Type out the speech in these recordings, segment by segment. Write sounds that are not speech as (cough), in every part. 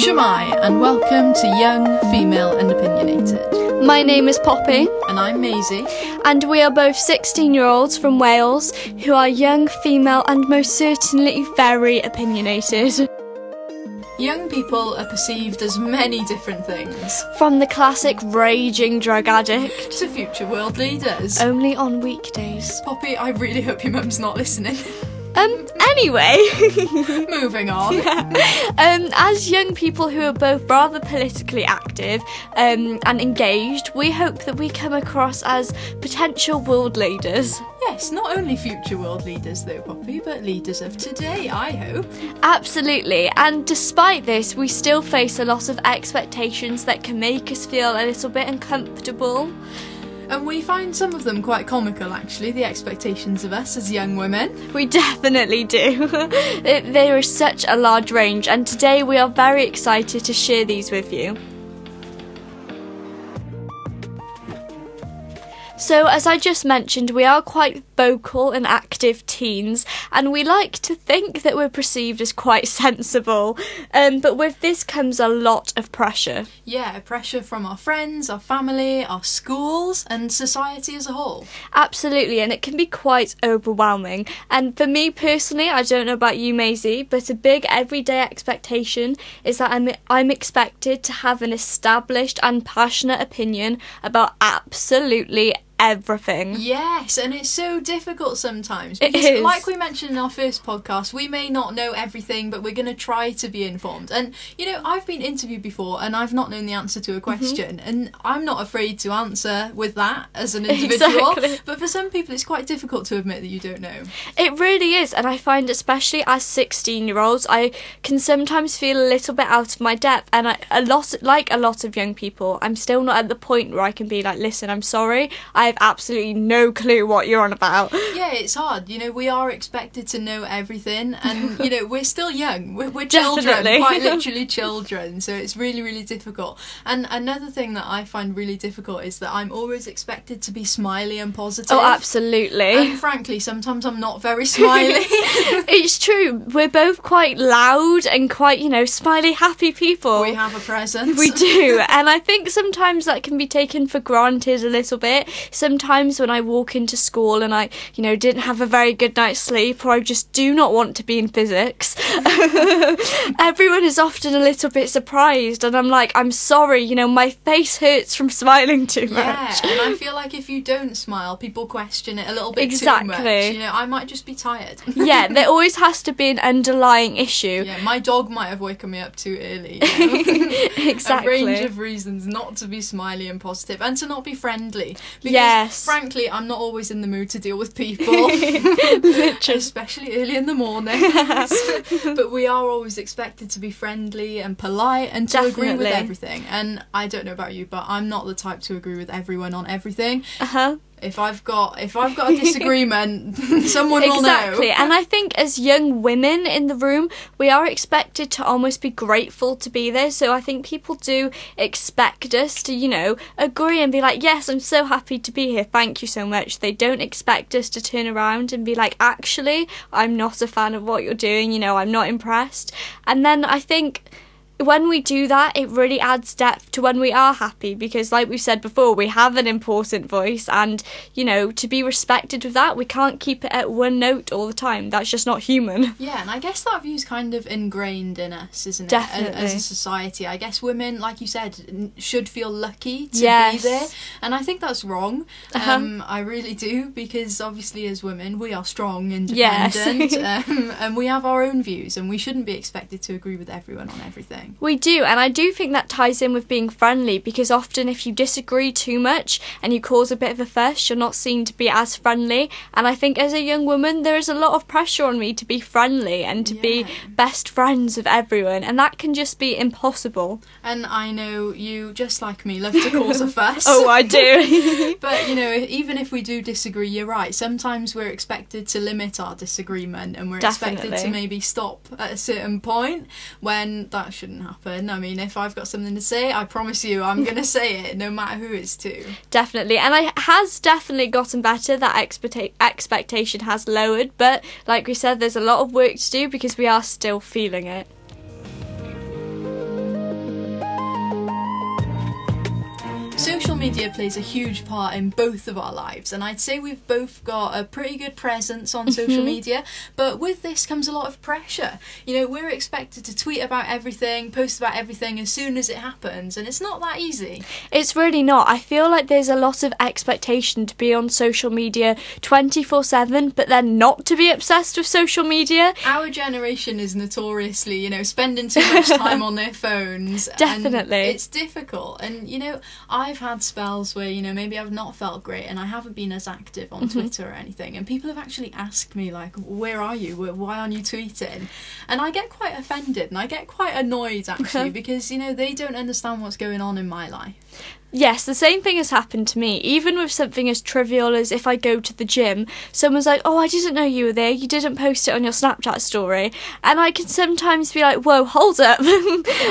Shwmae, and welcome to Young, Female, and Opinionated. My name is Poppy, And I'm Maisy. and we are both 16 year olds from Wales who are young, female, and most certainly very opinionated. Young people are perceived as many different things From the classic raging drug addict, to future world leaders. only on weekdays. Poppy, I really hope your mum's not listening. Um, anyway, (laughs) Moving on. um, as young people who are both rather politically active um, and engaged, we hope that we come across as potential world leaders. Yes, not only future world leaders though, Poppy, but leaders of today, I hope. Absolutely, and despite this, we still face a lot of expectations that can make us feel a little bit uncomfortable. And we find some of them quite comical, actually, the expectations of us as young women. We definitely do. (laughs) There is such a large range, and today we are very excited to share these with you. So, as I just mentioned, we are quite vocal and active teens, and we like to think that we're perceived as quite (laughs) sensible. Um, but with this comes a lot of pressure. Yeah, pressure from our friends, our family, our schools, and society as a whole. Absolutely, and it can be quite overwhelming. And for me personally, I don't know about you, Maisy, but a big everyday expectation is that I'm I'm expected to have an established and passionate opinion about absolutely everything. Yes, and it's so difficult sometimes. It Because, is. like we mentioned in our first podcast, we may not know everything, but we're going to try to be informed. And, you know, I've been interviewed before and I've not known the answer to a mm-hmm. question, and I'm not afraid to answer with that as an (laughs) individual. Exactly. But for some people, it's quite difficult to admit that you don't know. It really is, and I find especially as 16 year olds, I can sometimes feel a little bit out of my depth. And I, a lot, like a lot of young people, I'm still not at the point where I can be like, listen, I'm sorry, I have absolutely no clue what you're on about. Yeah, it's hard. You know, we are expected to know everything, and (laughs) you know, we're still young. We're, we're children, Definitely. quite (laughs) literally children. So it's really, really difficult. And another thing that I find really difficult is that I'm always expected to be smiley and positive. Oh, absolutely. And frankly, sometimes I'm not very smiley. (laughs) it's true. We're both quite loud and quite, you know, smiley, happy people. we have a presence. We do. and I think sometimes that can be taken for granted a little bit. Sometimes when I walk into school and I, you know, didn't have a very good night's sleep or I just do not want to be in physics, (laughs) everyone is often a little bit surprised. And I'm like, I'm sorry, you know, my face hurts from smiling too much. Yeah, and I feel like if you don't smile, people question it a little bit too Exactly. much. You know, I might just be tired. (laughs) yeah, there always has to be an underlying issue. Yeah, my dog might have woken me up too early. You (laughs) know? Exactly. A range of reasons not to be smiley and positive and to not be friendly. Because, Yes. frankly, I'm not always in the mood to deal with people. (laughs) Especially early in the morning. (laughs) but we are always expected to be friendly and polite and to agree with everything. And I don't know about you, but I'm not the type to agree with everyone on everything. Uh huh. If I've got if I've got a disagreement, (laughs) someone will know. Exactly. And I think as young women in the room, we are expected to almost be grateful to be there. So I think people do expect us to, you know, agree and be like, yes, I'm so happy to be here. Thank you so much. They don't expect us to turn around and be like, actually, I'm not a fan of what you're doing. You know, I'm not impressed. And then I think when we do that, it really adds depth to when we are happy because, like we've said before, we have an important voice, and you know, to be respected with that, we can't keep it at one note all the time. That's just not human. (laughs) Yeah, and I guess that view's kind of ingrained in us, isn't it? A- As Definitely. a society, I guess women, like you said, should feel lucky to Yes. be there, and I think that's wrong. Uh-huh. Um, I really do because obviously, as women, we are strong, Yes. independent, (laughs) um, and we have our own views, and we shouldn't be expected to agree with everyone on everything. We do, and I do think that ties in with being friendly because often if you disagree too much and you cause a bit of a fuss, you're not seen to be as friendly. And I think as a young woman, there is a lot of pressure on me to be friendly and to be best friends with everyone, and that can just be impossible. And I know you, just like me, love to cause a (laughs) fuss. Oh, I do. (laughs) But you know, even if we do disagree, you're right. Sometimes we're expected to limit our disagreement, and we're expected to maybe stop at a certain point when that shouldn't happen. I mean, if I've got something to say, I promise you, I'm gonna (laughs) say it, no matter who it's to. definitely and it has definitely gotten better that expecta- expectation has lowered but like we said there's a lot of work to do because we are still feeling it media plays a huge part in both of our lives, and I'd say we've both got a pretty good presence on social mm-hmm. media. But with this comes a lot of pressure. You know, we're expected to tweet about everything, post about everything as soon as it happens, and it's not that easy. It's really not. I feel like there's a lot of expectation to be on social media 24 7, but then not to be obsessed with social media. Our generation is notoriously, you know, spending too much time (laughs) on their phones. and Definitely. it's difficult. And, you know, I've had spells where, you know, maybe I've not felt great and I haven't been as active on Mm-hmm. Twitter or anything. And people have actually asked me, like, where are you? Why aren't you tweeting? And I get quite offended and I get quite annoyed, actually, because, you know, they don't understand what's going on in my life. Yes, the same thing has happened to me. Even with something as trivial as if I go to the gym, someone's like, Oh, I didn't know you were there. You didn't post it on your Snapchat story. And I can sometimes be like, Whoa, hold up. (laughs)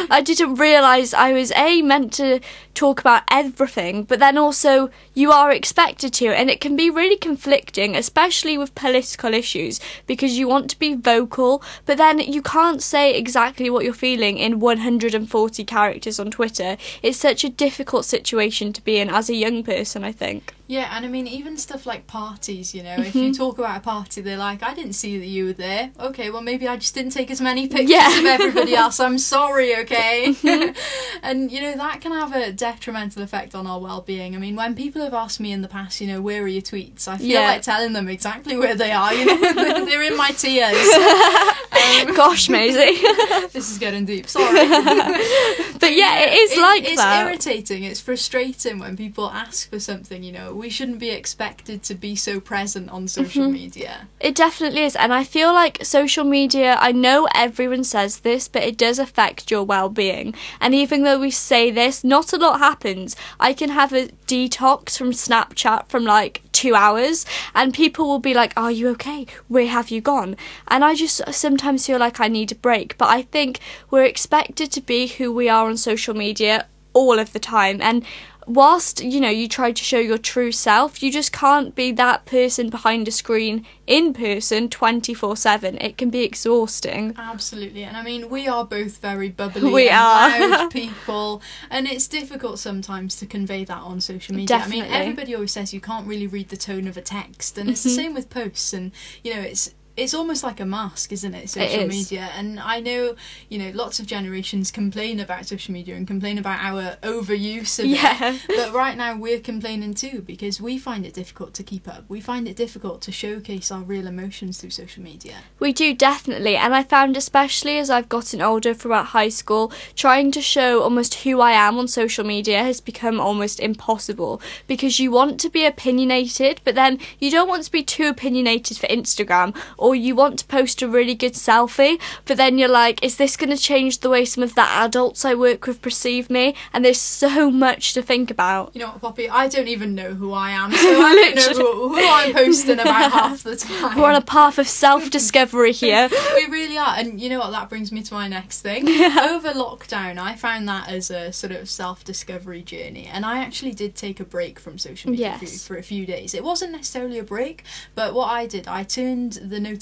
I didn't realise I was A, meant to talk about everything, but then also you are expected to. And it can be really conflicting, especially with political issues, because you want to be vocal, but then you can't say exactly what you're feeling in 140 characters on Twitter. It's such a difficult situation to be in as a young person, I think. Yeah, and I mean, even stuff like parties, you know, if you talk about a party, they're like, I didn't see that you were there. Okay, well, maybe I just didn't take as many pictures Yeah. of everybody (laughs) else. I'm sorry, okay? (laughs) and, you know, that can have a detrimental effect on our well being. I mean, when people have asked me in the past, you know, where are your tweets, I feel Yeah. like telling them exactly where they are, you know, (laughs) they're in my tears. Um, Gosh, Maisy. this is getting deep, sorry. but yeah, it is It- like it's that. irritating. It's frustrating when people ask for something. You know, we shouldn't be expected to be so present on social Mm-hmm. media. It definitely is. And I feel like social media, I know everyone says this, but it does affect your well being. And even though we say this, not a lot happens. I can have a detox from Snapchat from like two hours, and people will be like, Are you okay? Where have you gone? And I just sometimes feel like I need a break. But I think we're expected to be who we are on social media all of the time. And whilst you know you try to show your true self you just can't be that person behind a screen in person 24/7 it can be exhausting Absolutely, and I mean, we are both very bubbly, We are. loud (laughs) people, and it's difficult sometimes to convey that on social media. I mean, everybody always says you can't really read the tone of a text, and it's the Mm-hmm. same with posts, and you know, it's it's almost like a mask, isn't it? Social is. media, and I know you know lots of generations complain about social media and complain about our overuse of Yeah. it. (laughs) But right now we're complaining too because we find it difficult to keep up. We find it difficult to showcase our real emotions through social media. We do definitely, and I found especially as I've gotten older throughout high school, trying to show almost who I am on social media has become almost impossible because you want to be opinionated, but then you don't want to be too opinionated for Instagram, or you want to post a really good selfie, but then you're like, is this going to change the way some of the adults I work with perceive me? And there's so much to think about. You know what, Poppy? I don't even know who I am, so I don't know who, who I'm posting about (laughs) half the time. We're on a path of self discovery (laughs) here. we really are, and you know what? That brings me to my next thing. (laughs) Over lockdown, I found that as a sort of self-discovery journey, and I actually did take a break from social media for, Yes. for a few days. It wasn't necessarily a break, but what I did, I turned the notifications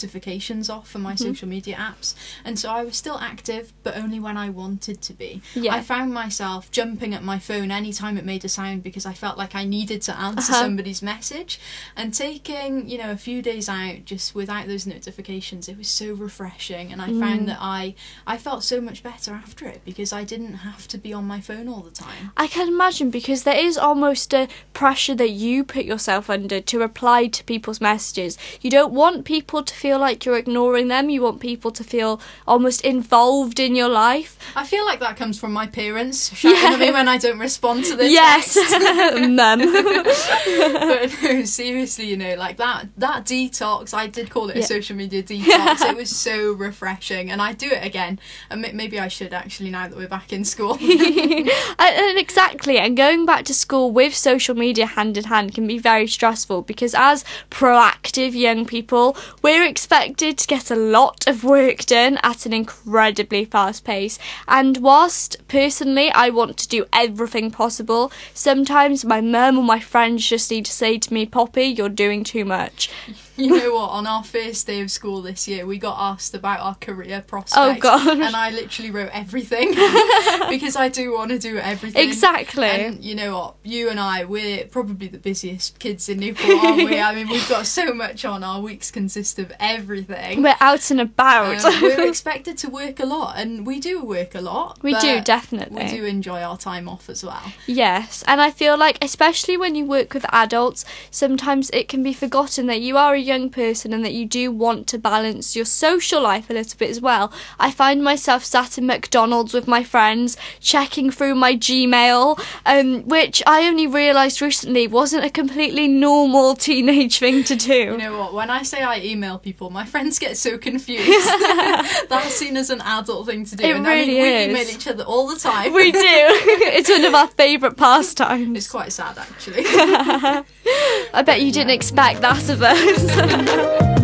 off for my Mm-hmm. social media apps, and so I was still active, but only when I wanted to be. Yeah. I found myself jumping at my phone anytime it made a sound because I felt like I needed to answer Uh-huh. somebody's message, and taking you know a few days out just without those notifications, it was so refreshing, and I Mm. found that I I felt so much better after it because I didn't have to be on my phone all the time. I can imagine because there is almost a pressure that you put yourself under to reply to people's messages. You don't want people to feel like you're ignoring them. You want people to feel almost involved in your life. I feel like that comes from my parents shouting at me Yeah. when I don't respond to their (laughs) yes, texts. (laughs) mum. (laughs) but no, seriously, you know, like that that detox, I did call it a Yeah. social media detox. it was so refreshing, and I do it again. And maybe I should actually now that we're back in school. and, and exactly, and going back to school with social media hand in hand can be very stressful because as proactive young people, we're expected to get a lot of work done at an incredibly fast pace. And whilst personally I want to do everything possible, sometimes my mum or my friends just need to say to me, Poppy, you're doing too much. (laughs) You know what? On our first day of school this year, we got asked about our career prospects. Oh, God. And I literally wrote everything (laughs) because I do want to do everything. Exactly. And you know what? You and I, we're probably the busiest kids in Newport, aren't we? I mean, we've got so much on. Our weeks consist of everything. We're out and about. Um, we're (laughs) expected to work a lot, and we do work a lot. We do, definitely. We do enjoy our time off as well. Yes, and I feel like, especially when you work with adults, sometimes it can be forgotten that you are a young person and that you do want to balance your social life a little bit as well. I find myself sat in McDonald's with my friends, checking through my Gmail, um, which I only realised recently wasn't a completely normal (laughs) teenage thing to do. You know what? When I say I email people, my friends get so confused. (laughs) That's seen as an adult thing to do. It and I really mean, we is. email each other all the time. we do. (laughs) it's one of our favourite pastimes. It's quite sad, actually. I bet you didn't expect that of us. 哈哈哈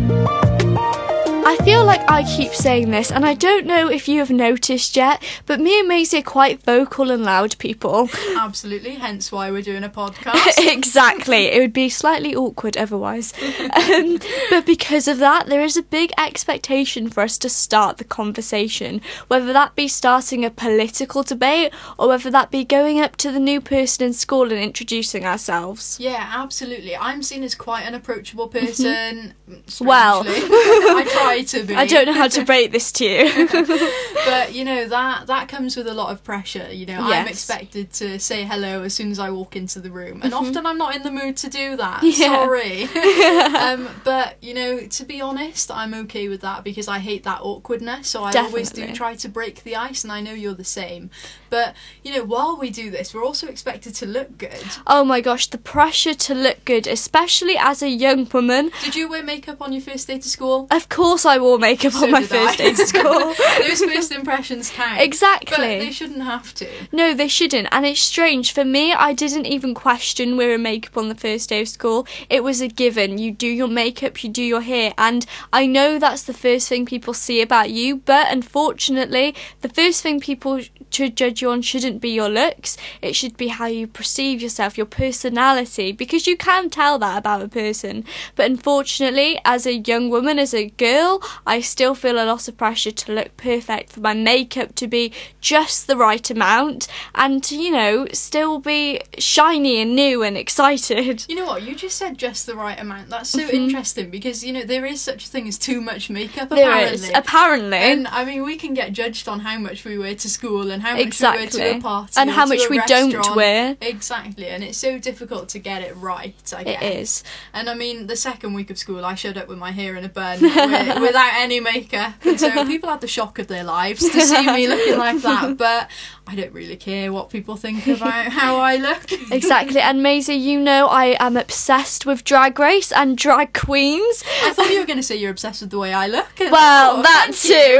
I keep saying this, and I don't know if you have noticed yet, but me and Maisy are quite vocal and loud people. (laughs) Absolutely. Hence why we're doing a (laughs) podcast. exactly. It would be slightly awkward otherwise. (laughs) Um, but because of that, there is a big expectation for us to start the conversation, whether that be starting a political debate or whether that be going up to the new person in school and introducing ourselves. Yeah, absolutely. I'm seen as quite an approachable person. Mm-hmm. Well. I try to be. I don't know how to break this to you. (laughs) but you know that that comes with a lot of pressure. You know, I'm expected to say hello as soon as I walk into the room, and often I'm not in the mood to do that. Mm-hmm. (laughs) Yeah. Sorry. (laughs) um, but you know, to be honest, I'm okay with that because I hate that awkwardness. So I always do try to break the ice, and I know you're the same. But you know, while we do this, we're also expected to look good. Oh my gosh, the pressure to look good, especially as a young woman. Did you wear makeup on your first day to school? Of course, I wore makeup So on my first I. day to school. (laughs) Those first impressions count. Exactly. But they shouldn't have to. No, they shouldn't. And it's strange. For me, I didn't even question wearing makeup on the first day of school. It was a given. You do your makeup, you do your hair. And I know that's the first thing people see about you, but unfortunately, the first thing people should judge you on shouldn't be your looks. It should be how you perceive yourself, your personality, because you can tell that about a person. But unfortunately, as a young woman, as a girl, I still feel a lot of pressure to look perfect, for my makeup to be just the right amount, and to, you know, still be shiny and new and excited. You know what? You just said just the right amount. That's so Mm-hmm. interesting because you know there is such a thing as too much makeup. Apparently. is, apparently. And I mean, we can get judged on how much we wear to school and how much we wear Exactly. to a party And how much we don't wear. Exactly, and it's so difficult to get it right. I guess. is. And I mean, the second week of school, I showed up with my hair in a bun (laughs) wi- without any makeup, and so (laughs) people had the shock of their lives to see me looking like that. (laughs) But I don't really care what people think about how I look. Exactly. And Maisy, you know I am obsessed with drag race and drag queens. I thought you were going to say you're obsessed with the way I look. Well, thought, that too.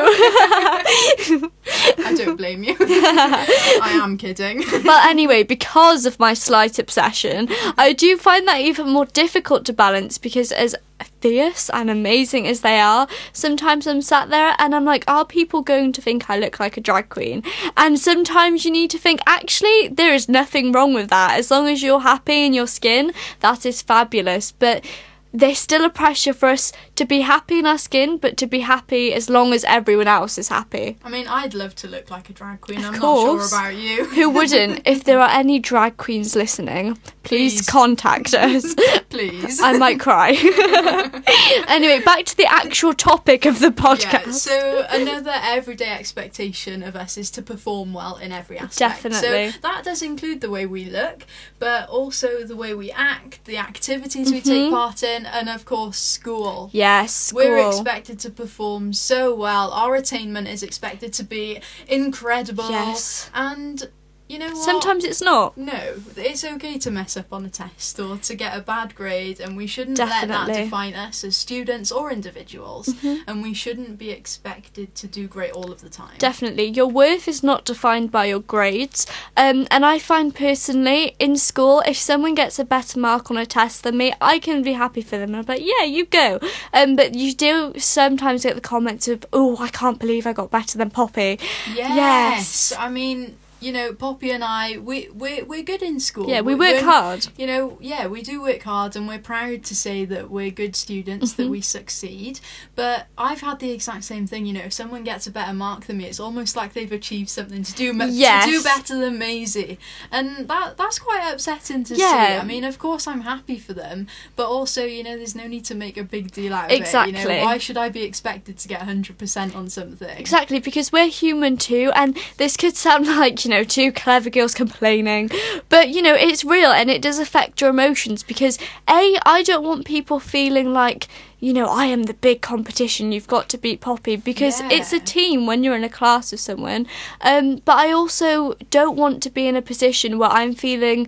I don't blame you. (laughs) I am kidding. (laughs) well, anyway, because of my slight obsession, I do find that even more difficult to balance because as fierce and amazing as they are, sometimes I'm sat there and I'm like, are people going to think I look like a drag queen? And sometimes you need to think, actually, there is nothing wrong with that. As long as you're happy in your skin, that is fabulous. But there's still a pressure for us to be happy in our skin, but to be happy as long as everyone else is happy. I mean, I'd love to look like a drag queen. I'm course. not sure about you. Who (laughs) wouldn't? if there are any drag queens listening, please, Please. contact us. Please. I might cry. (laughs) anyway, back to the actual topic of the podcast. Yeah, so another everyday expectation of us is to perform well in every aspect. Definitely. So that does include the way we look, but also the way we act, the activities we Mm-hmm. take part in, and of course, school. yes, school. We're expected to perform so well. Our attainment is expected to be incredible. Yes. And you know what? Sometimes it's not. No, it's okay to mess up on a test or to get a bad grade, and we shouldn't let that Mm-hmm. define us as students or individuals. And we shouldn't be expected to do great all of the time. Definitely. Your worth is not defined by your grades. Um, and I find personally in school, if someone gets a better mark on a test than me, I can be happy for them. I'm like, yeah, you go. Um, but you do sometimes get the comments of, oh, I can't believe I got better than Poppy. yes. Yes. I mean, you know, Poppy and I, we we're we're good in school. Yeah, we work we're- hard. You know, yeah, we do work hard, and we're proud to say that we're good students, Mm-hmm. that we succeed. But I've had the exact same thing. You know, if someone gets a better mark than me, it's almost like they've achieved something to do Yes. to do better than Maisy, and that that's quite upsetting to see. I mean, of course, I'm happy for them, but also, you know, there's no need to make a big deal out of it. You Exactly. know, why should I be expected to get 100% on something? Exactly, because we're human too, and this could sound (laughs) like, you know, two clever girls complaining, but, you know, it's real and it does affect your emotions because, A, I don't want people feeling like, you know, I am the big competition, you've got to beat Poppy, because it's a team when you're in a class with someone. Um, but I also don't want to be in a position where I'm feeling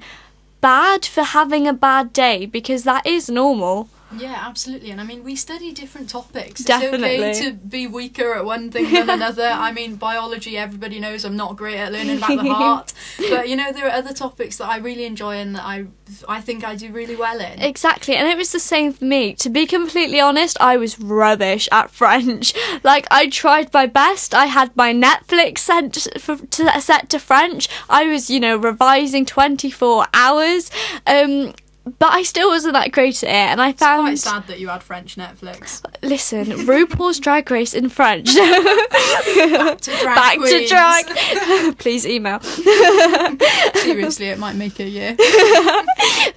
bad for having a bad day because that is normal. Yeah, absolutely. And I mean, we study different topics. It's okay to be weaker at one thing than another. I mean, biology, everybody knows I'm not great at learning about the heart. (laughs) But, you know, there are other topics that I really enjoy and that I, I think I do really well in. Exactly, and it was the same for me. To be completely honest, I was rubbish at French. (laughs) Like I tried my best. I had my Netflix sent for, to, set to French. I was, you know, revising twenty four hours. Um, but I still wasn't that great at it, and I found It's quite sad that you had French Netflix. Listen, RuPaul's Drag Race in French. (laughs) Back to drag Back to drag. (laughs) Please email. (laughs) Seriously, it might make a year.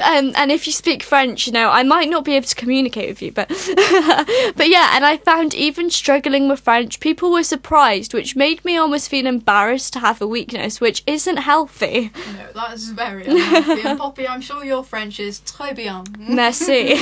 um, and if you speak French, you know, I might not be able to communicate with you, but but yeah, and I found even struggling with French, people were surprised, which made me almost feel embarrassed to have a weakness, which isn't healthy. No, that's very unhealthy. And Poppy, I'm sure your French is très (laughs) bien. Merci. (laughs)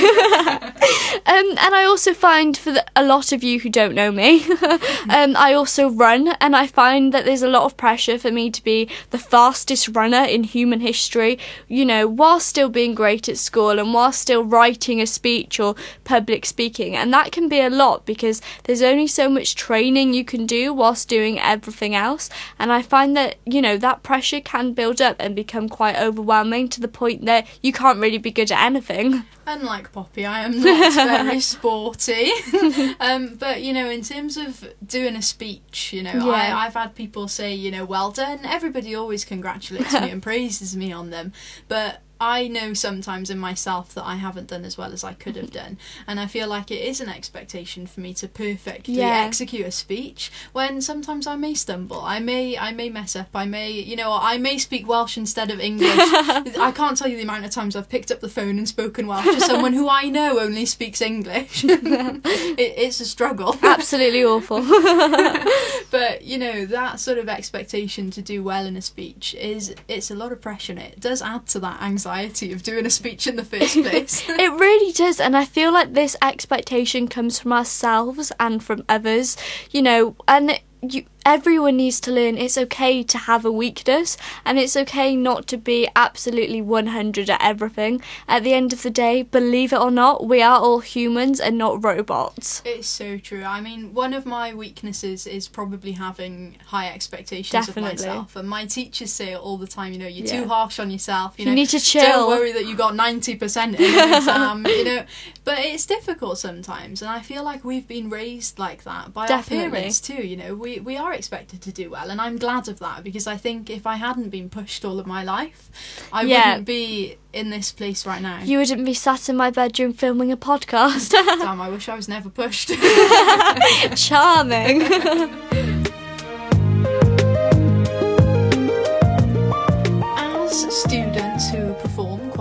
um, and I also find for the, a lot of you who don't know me, (laughs) um, I also run, and I find that there's a lot of pressure for me to be the fastest runner in human history. You know, while still being great at school and while still writing a speech or public speaking, and that can be a lot because there's only so much training you can do whilst doing everything else. And I find that you know that pressure can build up and become quite overwhelming to the point that you can't really be good at anything. Unlike Poppy, I am not (laughs) very sporty. (laughs) um, but you know, in terms of doing a speech, you know, Yeah. I, I've had people say, you know, well done. Everybody always congratulates me (laughs) and praises me on them. But I know sometimes in myself that I haven't done as well as I could have done, (laughs) and I feel like it is an expectation for me to perfectly Yeah. execute a speech. When sometimes I may stumble, I may I may mess up, I may you know I may speak Welsh instead of English. (laughs) I can't tell you the amount of times I've picked up the phone and spoken Welsh to someone who I know only speaks English. (laughs) it, it's a struggle. Absolutely awful. but you know that sort of expectation to do well in a speech is it's a lot of pressure and it does add to that anxiety of doing a speech in the first (laughs) place. It really does, and I feel like this expectation comes from ourselves and from others, you know, and you everyone needs to learn it's okay to have a weakness and it's okay not to be absolutely 100 at everything. At the end of the day, believe it or not, we are all humans and not robots. it's so true i mean one of my weaknesses is probably having high expectations Definitely. of myself and my teachers say it all the time you know you're Yeah. too harsh on yourself you, You know need to chill. don't worry that you got 90% in an exam you know (laughs) but it's difficult sometimes and i feel like we've been raised like that by Definitely. our parents too you know we, we are expected to do well and i'm glad of that because i think if i hadn't been pushed all of my life i Yeah. wouldn't be in this place right now You wouldn't be sat in my bedroom filming a podcast. (laughs) damn i wish i was never pushed (laughs) (laughs) Charming. As students who perform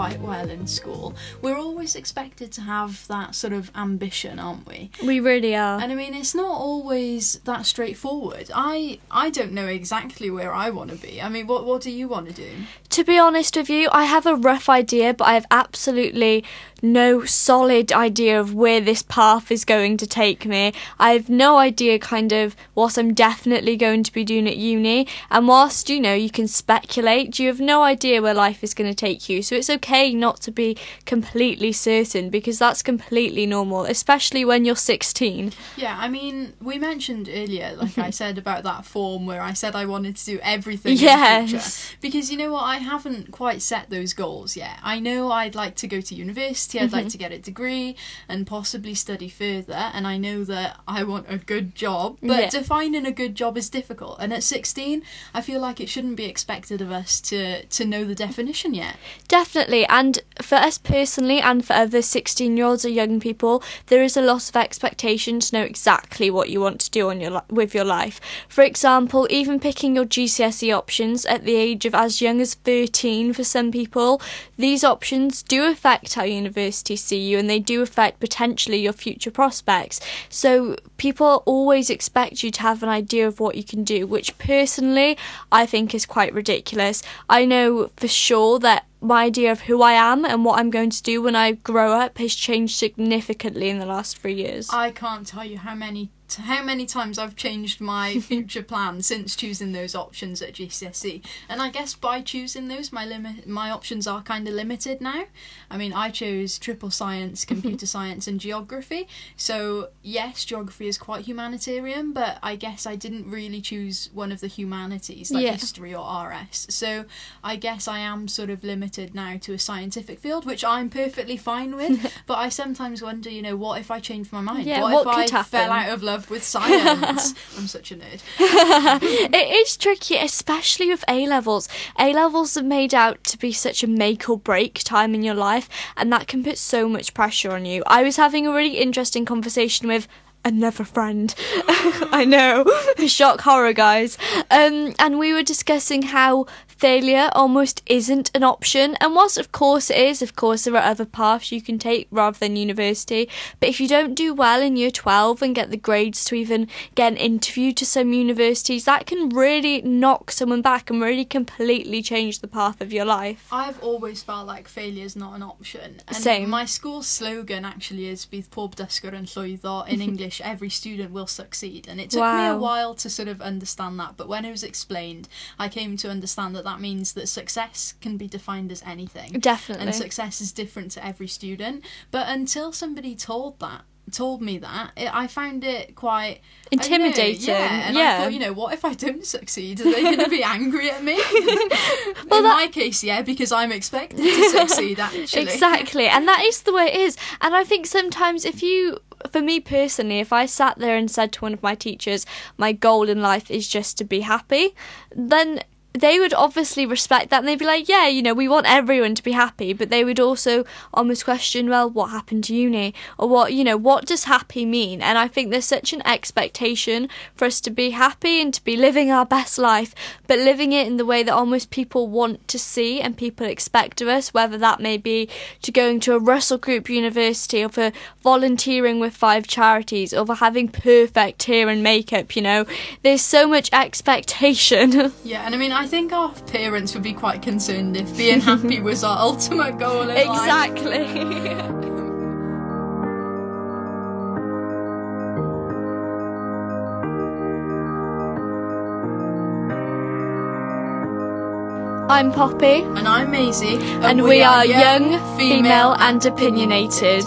quite well in school, we're always expected to have that sort of ambition, aren't we? we really are. And I mean, it's not always that straightforward. I I don't know exactly where I want to be. I mean, what what do you want to do? To be honest with you, I have a rough idea, but I have absolutely no solid idea of where this path is going to take me. I have no idea kind of what I'm definitely going to be doing at uni. And whilst, you know, you can speculate, you have no idea where life is going to take you. So it's okay not to be completely certain because that's completely normal, especially when you're 16. Yeah, I mean, we mentioned earlier, like I (laughs) said about that form where I said I wanted to do everything in the Yes. future. Because you know what, I haven't quite set those goals yet. I know I'd like to go to university. University. I'd like mm-hmm. to get a degree and possibly study further. And I know that I want a good job, but Yeah. defining a good job is difficult. And at 16, I feel like it shouldn't be expected of us to to know the definition yet. Definitely, and for us personally, and for other 16 year olds or young people, there is a lot of expectation to know exactly what you want to do on your li- with your life. For example, even picking your GCSE options at the age of as young as 13 for some people, these options do affect how universities see you and they do affect potentially your future prospects. So, people always expect you to have an idea of what you can do, which personally I think is quite ridiculous. I know for sure that my idea of who I am and what I'm going to do when I grow up has changed significantly in the last three years. I can't tell you how many how many times I've changed my (laughs) future plan since choosing those options at GCSE. And I guess by choosing those, my limit my options are kind of limited now. I mean, I chose triple science, (laughs) computer science, and geography. So yes, geography is quite humanitarian, but I guess I didn't really choose one of the humanities like Yeah. history or RS. So I guess I am sort of limited now to a scientific field, which I'm perfectly fine with. (laughs) but I sometimes wonder, you know, what if I changed my mind? Yeah, what, what if could I fell out of love with science? (laughs) I'm such a nerd. (laughs) it is tricky, especially with A levels. A levels are made out to be such a make or break time in your life, and that can put so much pressure on you. I was having a really interesting conversation with another friend. (laughs) I know, shock horror, guys. Um, and we were discussing how failure almost isn't an option. And whilst, of course, it is, of course, there are other paths you can take rather than university. But if you don't do well in year 12 and get the grades to even get an interview to some universities, that can really knock someone back and really completely change the path of your life. I've always felt like failure's not an option. And Same. My school's slogan actually is Bydd pob dysgwr yn llwyddo. In (laughs) English, every student will succeed. And it took me a while to sort of understand that, but when it was explained, I came to understand that that means that success can be defined as anything. Definitely. and success is different to every student. But until somebody told that, told me that, it, I found it quite I don't know, Intimidating, yeah, and I thought, you know, what if I don't succeed? Are they going to be (laughs) angry at me? (laughs) (laughs) Well, In that- my case, yeah, because I'm expected to succeed. Actually, Exactly, and that is the way it is. And I think sometimes if you, for me personally, if I sat there and said to one of my teachers, my goal in life is just to be happy, then they would obviously respect that and they'd be like, yeah, you know, we want everyone to be happy, but they would also almost question, well, what happened to uni? Or what, you know, what does happy mean? And I think there's such an expectation for us to be happy and to be living our best life, but living it in the way that almost people want to see and people expect of us, whether that may be to going to a Russell Group university or for volunteering with five charities or for having perfect hair and makeup, you know. There's so much expectation. (laughs) yeah, and I mean, I think our parents would be quite concerned if being happy (laughs) was our ultimate goal exactly. I'm Poppy, And I'm Maisy, and we are young, female, and opinionated.